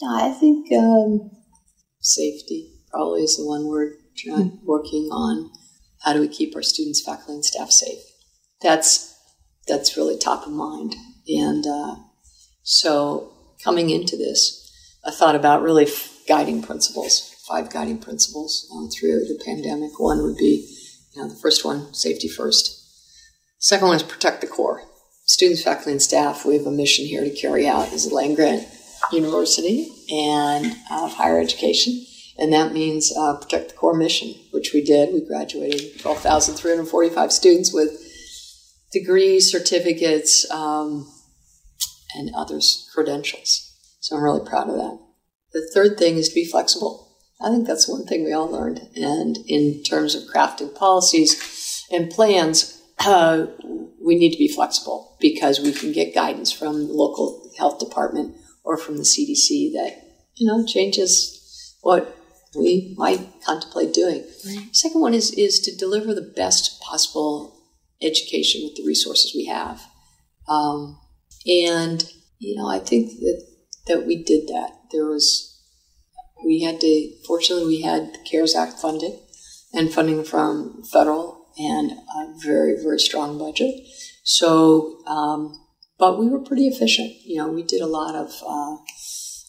You know, I think um, safety probably is the one we're mm. working on. How do we keep our students, faculty, and staff safe? That's that's really top of mind. And uh, so coming into this, I thought about really guiding principles, five guiding principles uh, through the pandemic. One would be, you know, the first one, safety first. Second one is protect the core. Students, faculty, and staff, we have a mission here to carry out as a land grant university and uh, higher education. And that means uh, protect the core mission, which we did. We graduated 12,345 students with degrees, certificates, um, and others' credentials. So I'm really proud of that. The third thing is to be flexible. I think that's one thing we all learned. And in terms of crafting policies and plans, uh, we need to be flexible because we can get guidance from the local health department or from the CDC that, you know, changes what we might contemplate doing. Right. Second one is, is to deliver the best possible education with the resources we have. Um, and, you know, I think that, that we did that. There was, we had to, fortunately, we had the CARES Act funding and funding from federal and a very, very strong budget. So, um, but we were pretty efficient. You know, we did a lot of uh,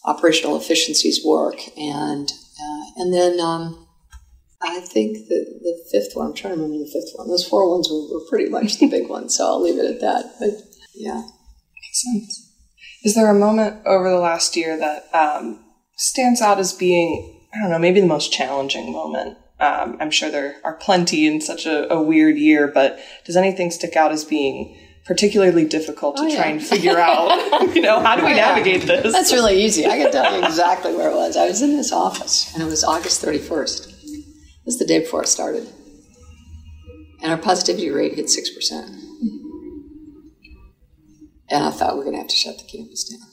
operational efficiencies work, and uh, and then um, I think the the fifth one. I'm trying to remember the fifth one. Those four ones were, were pretty much the big ones, so I'll leave it at that. But yeah, makes sense. Is there a moment over the last year that um, stands out as being I don't know, maybe the most challenging moment um, I'm sure there are plenty in such a, a, weird year, but does anything stick out as being particularly difficult to oh, yeah. try and figure out? you know, how do we oh, navigate yeah. this? That's really easy. I can tell you exactly where it was. I was in this office, and it was August 31st. It was the day before it started, and our positivity rate hit six percent. And I thought we are going to have to shut the campus down.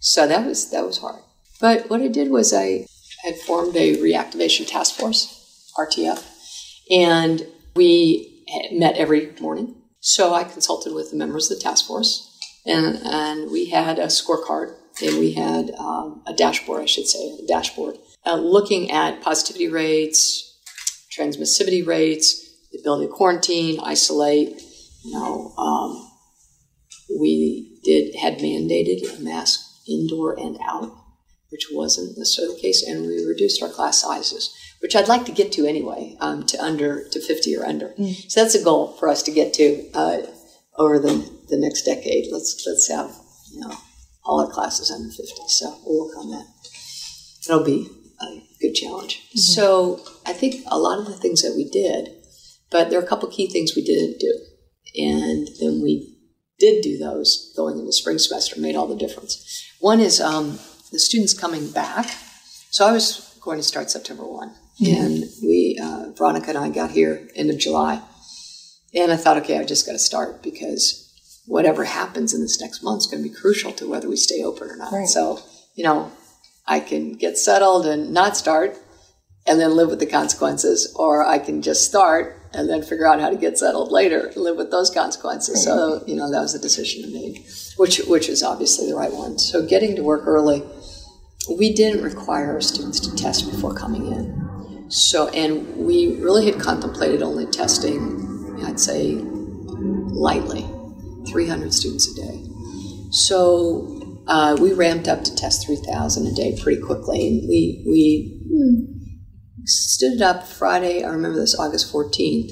So that was that was hard. But what I did was I had formed a reactivation task force, RTF, and we met every morning. So I consulted with the members of the task force, and, and we had a scorecard, and we had um, a dashboard, I should say, a dashboard, uh, looking at positivity rates, transmissivity rates, the ability to quarantine, isolate. You know, um, we did had mandated a mask indoor and out which wasn't necessarily the case, and we reduced our class sizes, which I'd like to get to anyway, um, to under to 50 or under. Mm. So that's a goal for us to get to uh, over the, the next decade. Let's let's have you know all our classes under 50. So we'll work on that. That'll be a good challenge. Mm-hmm. So I think a lot of the things that we did, but there are a couple key things we didn't do, and then we did do those going into spring semester made all the difference. One is um, the students coming back. So I was going to start September 1. And we, uh, Veronica and I got here end of July. And I thought, okay, I just got to start because whatever happens in this next month is going to be crucial to whether we stay open or not. Right. So, you know, I can get settled and not start and then live with the consequences, or I can just start and then figure out how to get settled later and live with those consequences. So, you know, that was the decision I made, which which is obviously the right one. So getting to work early, we didn't require our students to test before coming in. So, and we really had contemplated only testing, I'd say, lightly, 300 students a day. So uh, we ramped up to test 3,000 a day pretty quickly. And we, we stood it up Friday, I remember this, August 14th,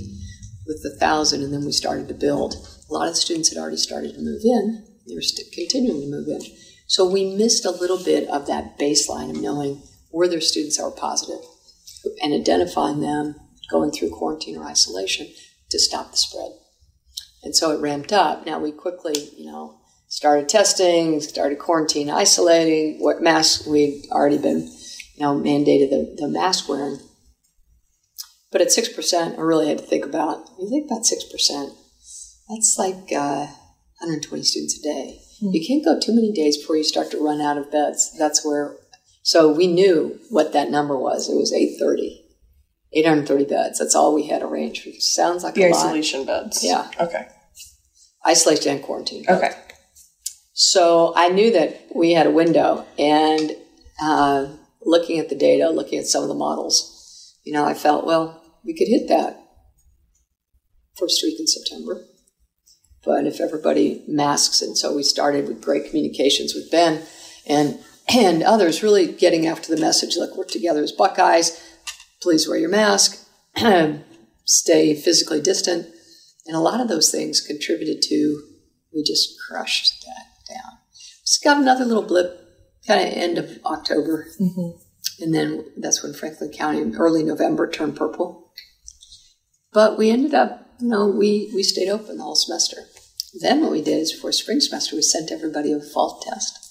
with the 1,000, and then we started to build. A lot of the students had already started to move in. They were continuing to move in. So we missed a little bit of that baseline of knowing were there students that were positive and identifying them going through quarantine or isolation to stop the spread. And so it ramped up. Now we quickly, you know, started testing, started quarantine, isolating. What masks we'd already been, you know, mandated the, the mask wearing. But at six percent, I really had to think about. You think about six percent, that's like uh, 120 students a day. You can't go too many days before you start to run out of beds. That's where, so we knew what that number was. It was 830. 830 beds. That's all we had arranged. Which sounds like the a isolation lot. beds. Yeah. Okay. Isolation and quarantine. Okay. So I knew that we had a window, and uh, looking at the data, looking at some of the models, you know, I felt well we could hit that first week in September. But if everybody masks, and so we started with great communications with Ben and and others, really getting after the message. Look, work together as Buckeyes. Please wear your mask. Stay physically distant, and a lot of those things contributed to we just crushed that down. Just got another little blip, kind of end of October, mm-hmm. and then that's when Franklin County, early November, turned purple. But we ended up, you know, we we stayed open the whole semester. Then what we did is for spring semester, we sent everybody a fall test.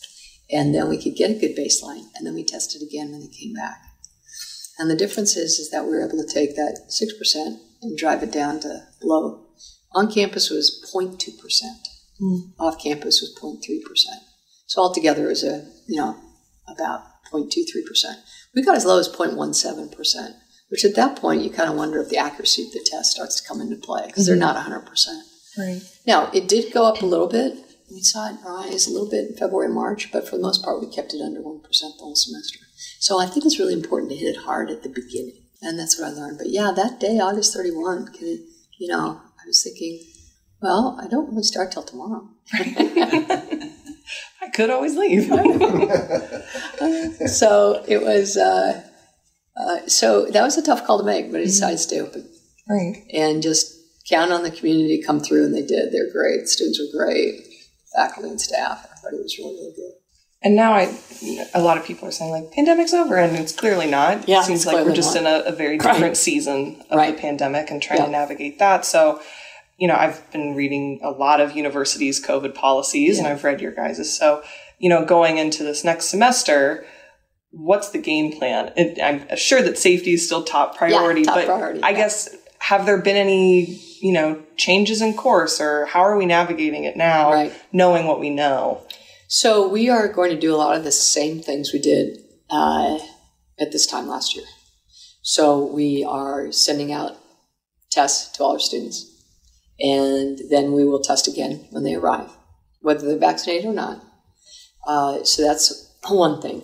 And then we could get a good baseline, and then we tested again when they came back. And the difference is, is that we were able to take that 6% and drive it down to low. On campus was 0.2%. Mm. Off campus was 0.3%. So altogether it was a, you know, about 0.23%. We got as low as 0.17%, which at that point you kind of wonder if the accuracy of the test starts to come into play because mm-hmm. they're not 100%. Right. Now, it did go up a little bit. We saw it rise a little bit in February and March, but for the most part, we kept it under 1% the whole semester. So I think it's really important to hit it hard at the beginning. And that's what I learned. But yeah, that day, August 31, you know, I was thinking, well, I don't really start till tomorrow. I could always leave. so it was, uh, uh, so that was a tough call to make, but I decided to stay open. Right. And just count on the community to come through, and they did. They're great. Students were great. Faculty and staff, everybody was really, really good. And now I, a lot of people are saying like pandemic's over, and it's clearly not. Yeah, it seems like we're just not. in a, a, very different right. season of right. the pandemic and trying yeah. to navigate that. So, you know, I've been reading a lot of universities' COVID policies, yeah. and I've read your guys's. So, you know, going into this next semester, what's the game plan? And I'm sure that safety is still top priority, yeah, top but priority, I guess have there been any you know changes in course or how are we navigating it now right. knowing what we know so we are going to do a lot of the same things we did uh, at this time last year so we are sending out tests to all our students and then we will test again when they arrive whether they're vaccinated or not uh, so that's one thing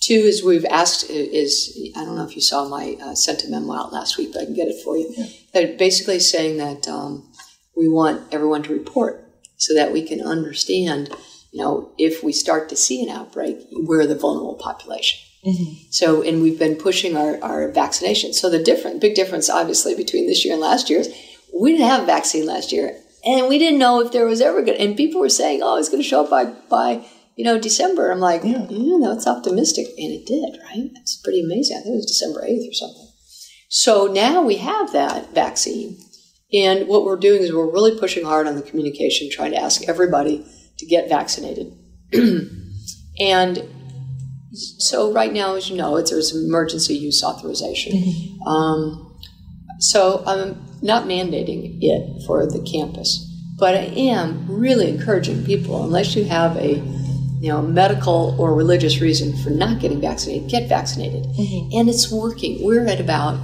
Two is we've asked is I don't know if you saw my uh, sent a memo out last week, but I can get it for you. Yeah. They're basically saying that um, we want everyone to report so that we can understand, you know, if we start to see an outbreak, we're the vulnerable population. Mm-hmm. So, and we've been pushing our, our vaccination. So the different, big difference, obviously, between this year and last year is we didn't have a vaccine last year, and we didn't know if there was ever good. And people were saying, "Oh, it's going to show up by by you know, December, I'm like, yeah, know, it's optimistic. And it did, right? It's pretty amazing. I think it was December 8th or something. So now we have that vaccine. And what we're doing is we're really pushing hard on the communication, trying to ask everybody to get vaccinated. and so right now, as you know, it's, there's emergency use authorization. Mm-hmm. Um, so I'm not mandating it for the campus, but I am really encouraging people, unless you have a you know, medical or religious reason for not getting vaccinated, get vaccinated. Mm-hmm. And it's working. We're at about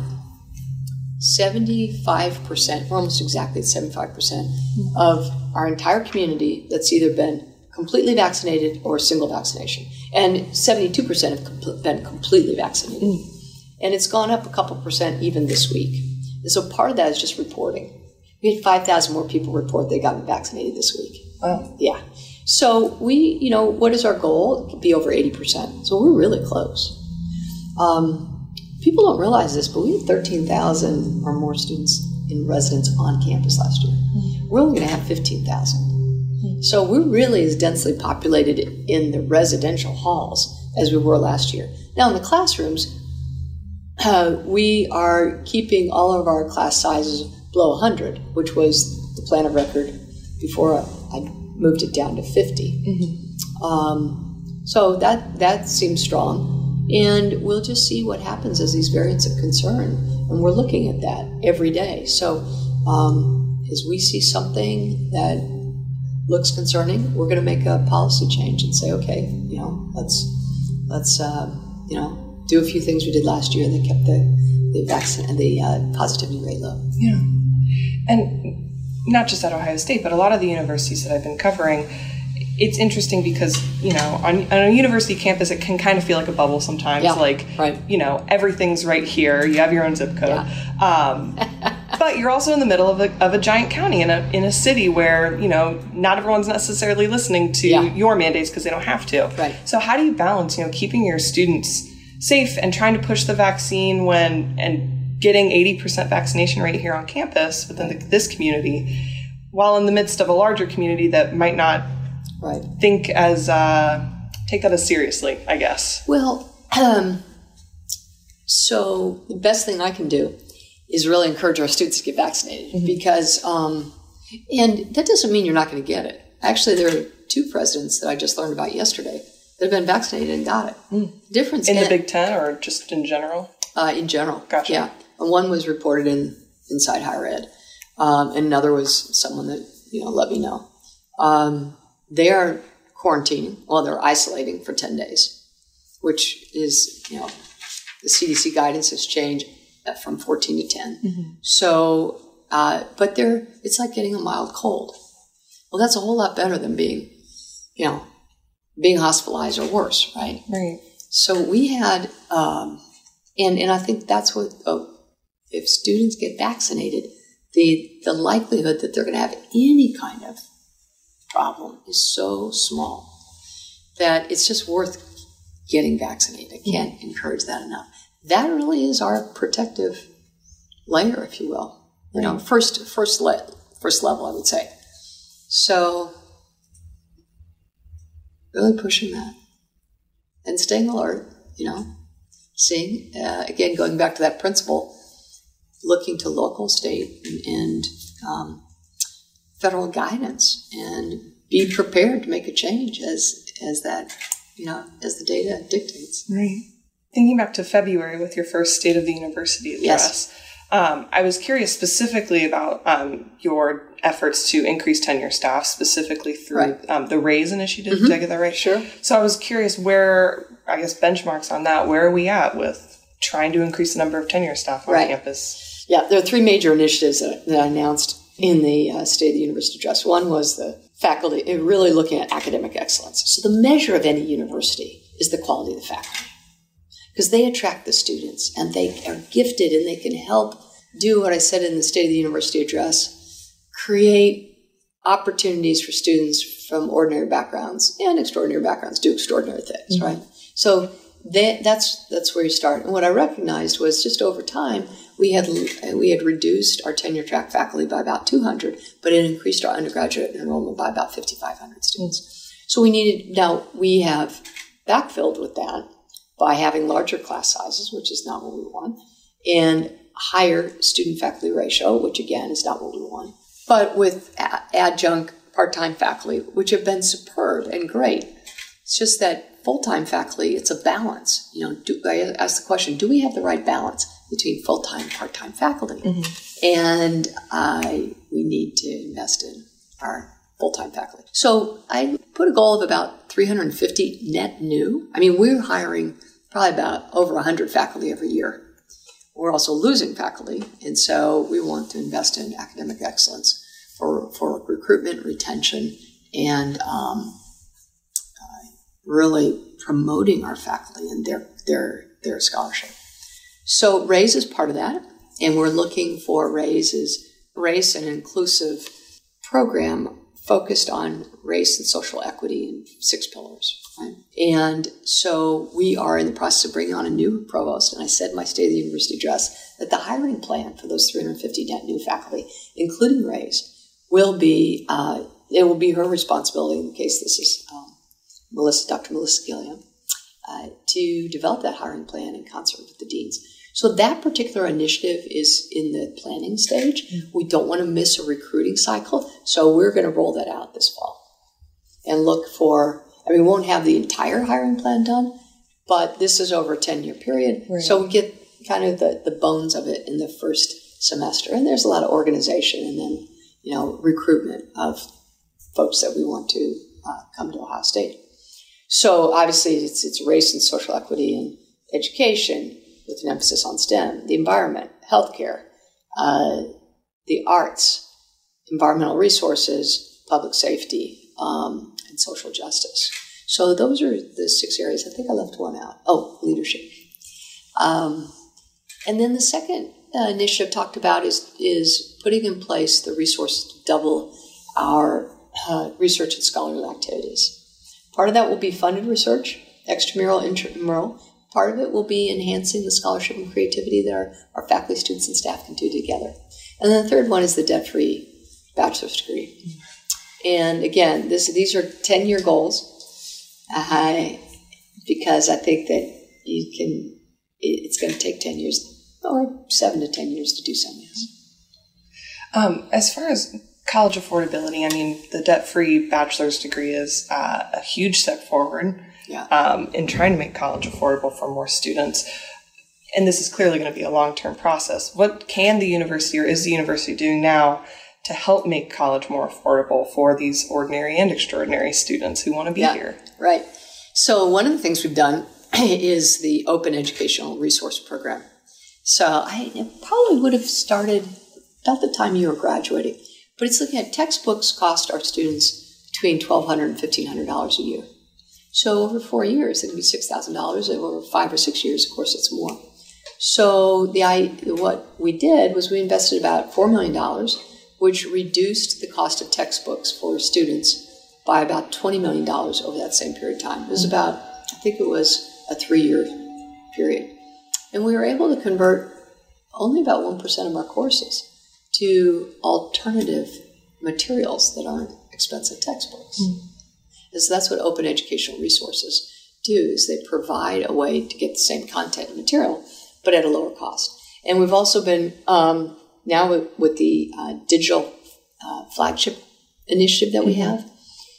75%, we're almost exactly at 75% mm hmm of our entire community that's either been completely vaccinated or single vaccination. And 72% have com- been completely vaccinated. mm And it's gone up a couple percent even this week. And so part of that is just reporting. We had 5,000 more people report they got vaccinated this week. Oh. Yeah. So we, you know, what is our goal? Be over 80%. So we're really close. Um, people don't realize this, but we had 13,000 or more students in residence on campus last year. Mm-hmm. We're only going to have 15,000. Mm-hmm. So we're really as densely populated in the residential halls as we were last year. Now, in the classrooms, uh, we are keeping all of our class sizes below 100, which was the plan of record before I moved it down to 50. Mm-hmm. Um, so that that seems strong, and we'll just see what happens as these variants of concern, and we're looking at that every day. So um, as we see something that looks concerning, we're going to make a policy change and say, okay, you know, let's let's uh, you know do a few things we did last year that kept the the vaccine and the uh, positivity rate low. Yeah, and not just at Ohio State, but a lot of the universities that I've been covering, it's interesting because you know on, on, a university campus it can kind of feel like a bubble sometimes yeah, like right. you know everything's right here you have your own zip code yeah. um, but you're also in the middle of a, of a giant county in a, in a city where you know not everyone's necessarily listening to yeah. your mandates because they don't have to right. so how do you balance you know keeping your students safe and trying to push the vaccine when and getting 80% vaccination rate here on campus within the, this community while in the midst of a larger community that might not right. think as uh, take that as seriously, I guess. Well, um, so the best thing I can do is really encourage our students to get vaccinated mm-hmm. because, um, and that doesn't mean you're not going to get it. Actually, there are two presidents that I just learned about yesterday that have been vaccinated and got it. Mm. Difference in, in the Big Ten or just in general? Uh, in general, gotcha. Yeah, and one was reported in inside higher ed, um, and another was someone that you know let me know. Um, they are quarantining, well, they're isolating for 10 days, which is, you know, the CDC guidance has changed from 14 to 10. Mm-hmm. So, uh, but they're, it's like getting a mild cold. Well, that's a whole lot better than being, you know, being hospitalized or worse, right? Right. So we had, um, and, and I think that's what, oh, if students get vaccinated, the, the likelihood that they're going to have any kind of problem is so small that it's just worth getting vaccinated. I can't mm-hmm. encourage that enough. That really is our protective layer, if you will. You know, first first le- first level, I would say. So, really pushing that and staying alert. You know, seeing uh, again going back to that principle, looking to local, state, and, and um, federal guidance and be prepared to make a change as as that you know as the data dictates. Right. Thinking back to February with your first State of the University address, yes. um, I was curious specifically about um, your efforts to increase tenure staff, specifically through right. um, the RAISE initiative. Mm-hmm. Did I get that right? Sure. So I was curious where, I guess, benchmarks on that. Where are we at with trying to increase the number of tenure staff on right. campus? Yeah, there are three major initiatives that, that I announced in the uh, State of the University address. One was the faculty, uh, really looking at academic excellence. So the measure of any university is the quality of the faculty because they attract the students and they are gifted and they can help do what I said in the State of the University address create opportunities for students from ordinary backgrounds and extraordinary backgrounds do extraordinary things, mm-hmm. right? So that, that's that's where you start. And what I recognized was just over time we had we had reduced our tenure track faculty by about 200, but it increased our undergraduate enrollment by about 5,500 students. So we needed now we have backfilled with that by having larger class sizes, which is not what we want, and higher student faculty ratio, which again is not what we want, but with adjunct part-time faculty, which have been superb and great. It's just that full-time faculty, it's a balance. You know, do, I ask the question: Do we have the right balance? between full time, and part time faculty. Mm-hmm. And I, we need to invest in our full time faculty. So I put a goal of about 350 net new. I mean, we're hiring probably about over 100 faculty every year. We're also losing faculty, and so we want to invest in academic excellence for, for recruitment, retention, and um, really promoting our faculty and their their their scholarship. So RAISE is part of that, and we're looking for RAISE's race and inclusive program focused on race and social equity in six pillars. Right? And so we are in the process of bringing on a new provost, and I said in my State of the University address that the hiring plan for those 350 net new faculty, including RAISE, will be uh, it will be her responsibility in the case this is um, Melissa, Dr. Melissa Gilliam, uh, to develop that hiring plan in concert with the deans. So that particular initiative is in the planning stage. Mm-hmm. We don't want to miss a recruiting cycle, so we're going to roll that out this fall and look for. I mean, we won't have the entire hiring plan done, but this is over a ten year period, right. so we get kind of the, the bones of it in the first semester. And there's a lot of organization and then you know recruitment of folks that we want to uh, come to Ohio State. So obviously, it's it's race and social equity and education with an emphasis on STEM, the environment, healthcare, uh, the arts, environmental resources, public safety, um, and social justice. So those are the six areas. I think I left one out. Oh, leadership. Um, and then the second uh, initiative talked about is is putting in place the resources to double our uh, research and scholarly activities. Part of that will be funded research, extramural, intramural. Part of it will be enhancing the scholarship and creativity that our, our faculty, students, and staff can do together. And then the third one is the debt-free bachelor's degree. And again, this, these are 10-year goals uh, because I think that you can, it's going to take 10 years or seven to 10 years to do some of this. Um, as far as college affordability, I mean, the debt free bachelor's degree is uh, a huge step forward Yeah. um, in trying to make college affordable for more students. And this is clearly going to be a long term process. What can the university or is the university doing now to help make college more affordable for these ordinary and extraordinary students who want to be Yeah. here? Right. So one of the things we've done is the Open Educational Resource Program. So I probably would have started about the time you were graduating, but it's looking at textbooks cost our students between twelve hundred and fifteen hundred dollars a year. So over four years, it'd be six thousand dollars. Over five or six years, of course, it's more. So the I what we did was we invested about four million dollars, which reduced the cost of textbooks for students by about twenty million dollars over that same period of time. It was about I think it was a three-year period, and we were able to convert only about one percent of our courses to alternative materials that aren't expensive textbooks. And so that's what open educational resources do is they provide a way to get the same content and material, but at a lower cost. And we've also been um, now with, with the uh, digital uh, flagship initiative that we have.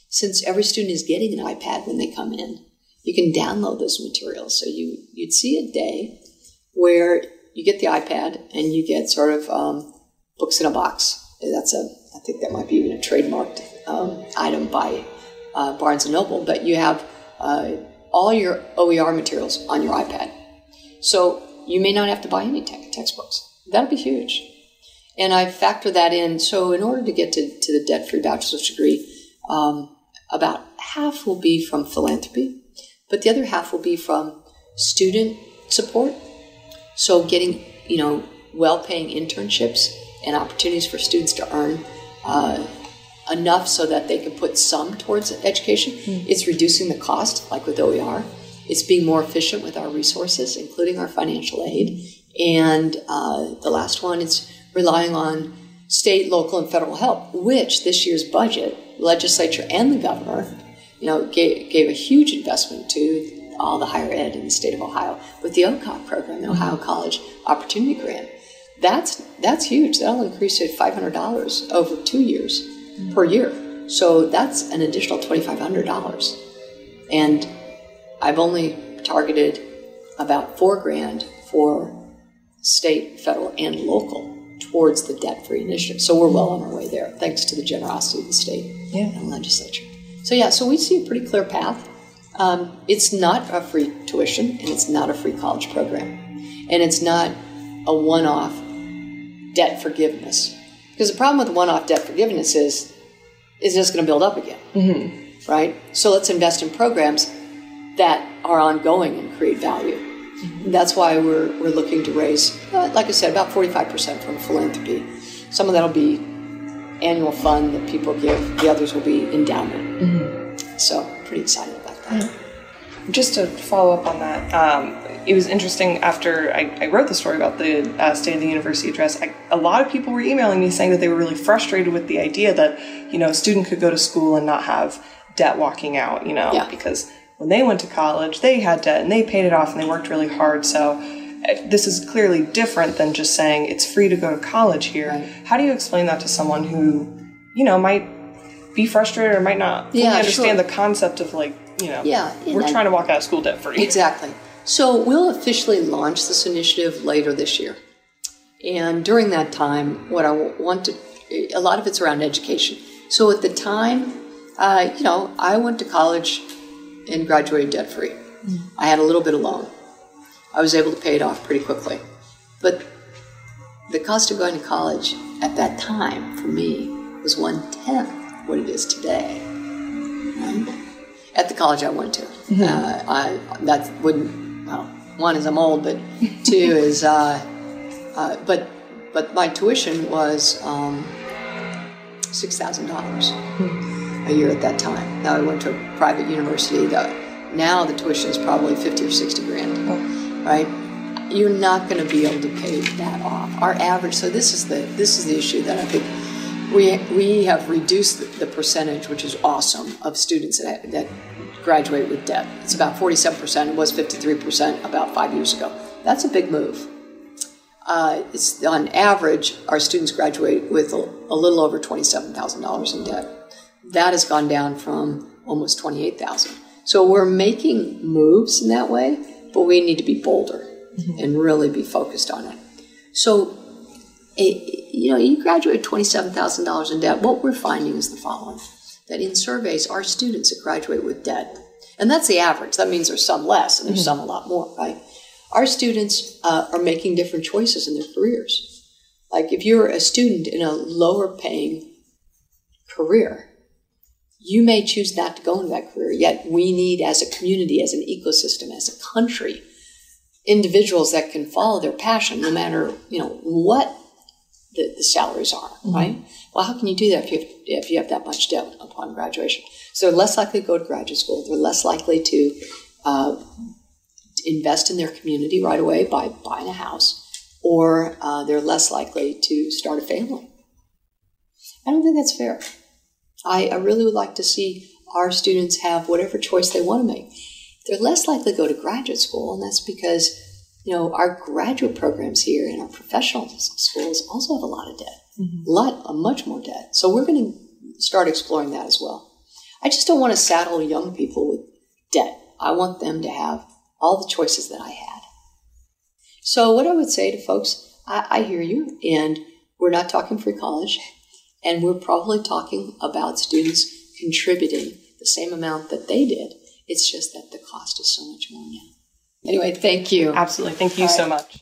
Since every student is getting an iPad when they come in, you can download those materials. So you you'd see a day where you get the iPad and you get sort of um, books in a box. That's a I think that might be even a trademarked um, item by uh, Barnes and Noble, but you have uh, all your OER materials on your iPad. So you may not have to buy any te- textbooks. That'd be huge. And I factor that in. So in order to get to, to the debt-free bachelor's degree, um, about half will be from philanthropy, but the other half will be from student support. So getting, you know, well-paying internships and opportunities for students to earn uh, enough so that they can put some towards education. It's reducing the cost, like with OER. It's being more efficient with our resources, including our financial aid. And uh, the last one is relying on state, local, and federal help, which this year's budget, legislature and the governor, you know, gave, gave a huge investment to all the higher ed in the state of Ohio with the OCOG program, the Ohio College Opportunity Grant. That's that's huge. That'll increase to five hundred dollars over two years per year. So that's an additional twenty five hundred dollars. And I've only targeted about four grand for state, federal, and local towards the debt free initiative. So we're well on our way there, thanks to the generosity of the state Yeah. and legislature. So yeah, so we see a pretty clear path. Um, it's not a free tuition, and it's not a free college program, and it's not a one-off debt forgiveness. Because the problem with one-off debt forgiveness is, is just going to build up again, mm-hmm. right? So let's invest in programs that are ongoing and create value. Mm-hmm. That's why we're, we're looking to raise, uh, like I said, about 45% from philanthropy. Some of that will be annual fund that people give, the others will be endowment. Mm-hmm. So, pretty excited about that. Just to follow up on that, um, it was interesting after I, I wrote the story about the uh, State of the University address. I, a lot of people were emailing me saying that they were really frustrated with the idea that you know a student could go to school and not have debt walking out. You know, Yeah. because when they went to college, they had debt and they paid it off and they worked really hard. So uh, this is clearly different than just saying it's free to go to college here. Right. How do you explain that to someone who you know might be frustrated or might not fully Yeah, understand sure. the concept of like you know Yeah, we're I- trying to walk out of school debt free. Exactly. So we'll officially launch this initiative later this year. And during that time, what I want to, a lot of it's around education. So at the time, uh, you know, I went to college and graduated debt free. I had a little bit of loan. I was able to pay it off pretty quickly. But the cost of going to college at that time for me was one tenth what it is today. right? At the college I went to. Uh, I, that wouldn't, well, one is I'm old, but two is, uh, uh, but, but my tuition was um, $6,000 a year at that time. Now I went to a private university. The, now the tuition is probably 50 or 60 grand, right? You're not going to be able to pay that off. Our average, so this is the, this is the issue that I think we, we have reduced the, percentage, which is awesome, of students that, that graduate with debt. It's about 47%. It was 53% about five years ago. That's a big move. Uh, it's on average, our students graduate with a, a little over twenty-seven thousand dollars in debt. That has gone down from almost twenty-eight thousand. So we're making moves in that way, but we need to be bolder and really be focused on it. So, a, you know, you graduate twenty-seven thousand dollars in debt. What we're finding is the following: that in surveys, our students that graduate with debt, and that's the average. That means there's some less and there's some a lot more, right? Our students uh, are making different choices in their careers. Like if you're a student in a lower paying career, you may choose not to go into that career. Yet we need, as a community, as an ecosystem, as a country, individuals that can follow their passion, no matter you know what the, the salaries are. Right? Well, how can you do that if you have, if you have that much debt upon graduation? So they're less likely to go to graduate school. They're less likely to uh, invest in their community right away by buying a house, or uh, they're less likely to start a family. I don't think that's fair. I, I really would like to see our students have whatever choice they want to make. They're less likely to go to graduate school, and that's because you know our graduate programs here and our professional schools also have a lot of debt, mm-hmm. a lot, a much more debt. So we're going to start exploring that as well. I just don't want to saddle young people with debt. I want them to have all the choices that I had. So, what I would say to folks, I, I hear you, and we're not talking free college, and we're probably talking about students contributing the same amount that they did. It's just that the cost is so much more now. Anyway, thank you. Absolutely. Thank you so much.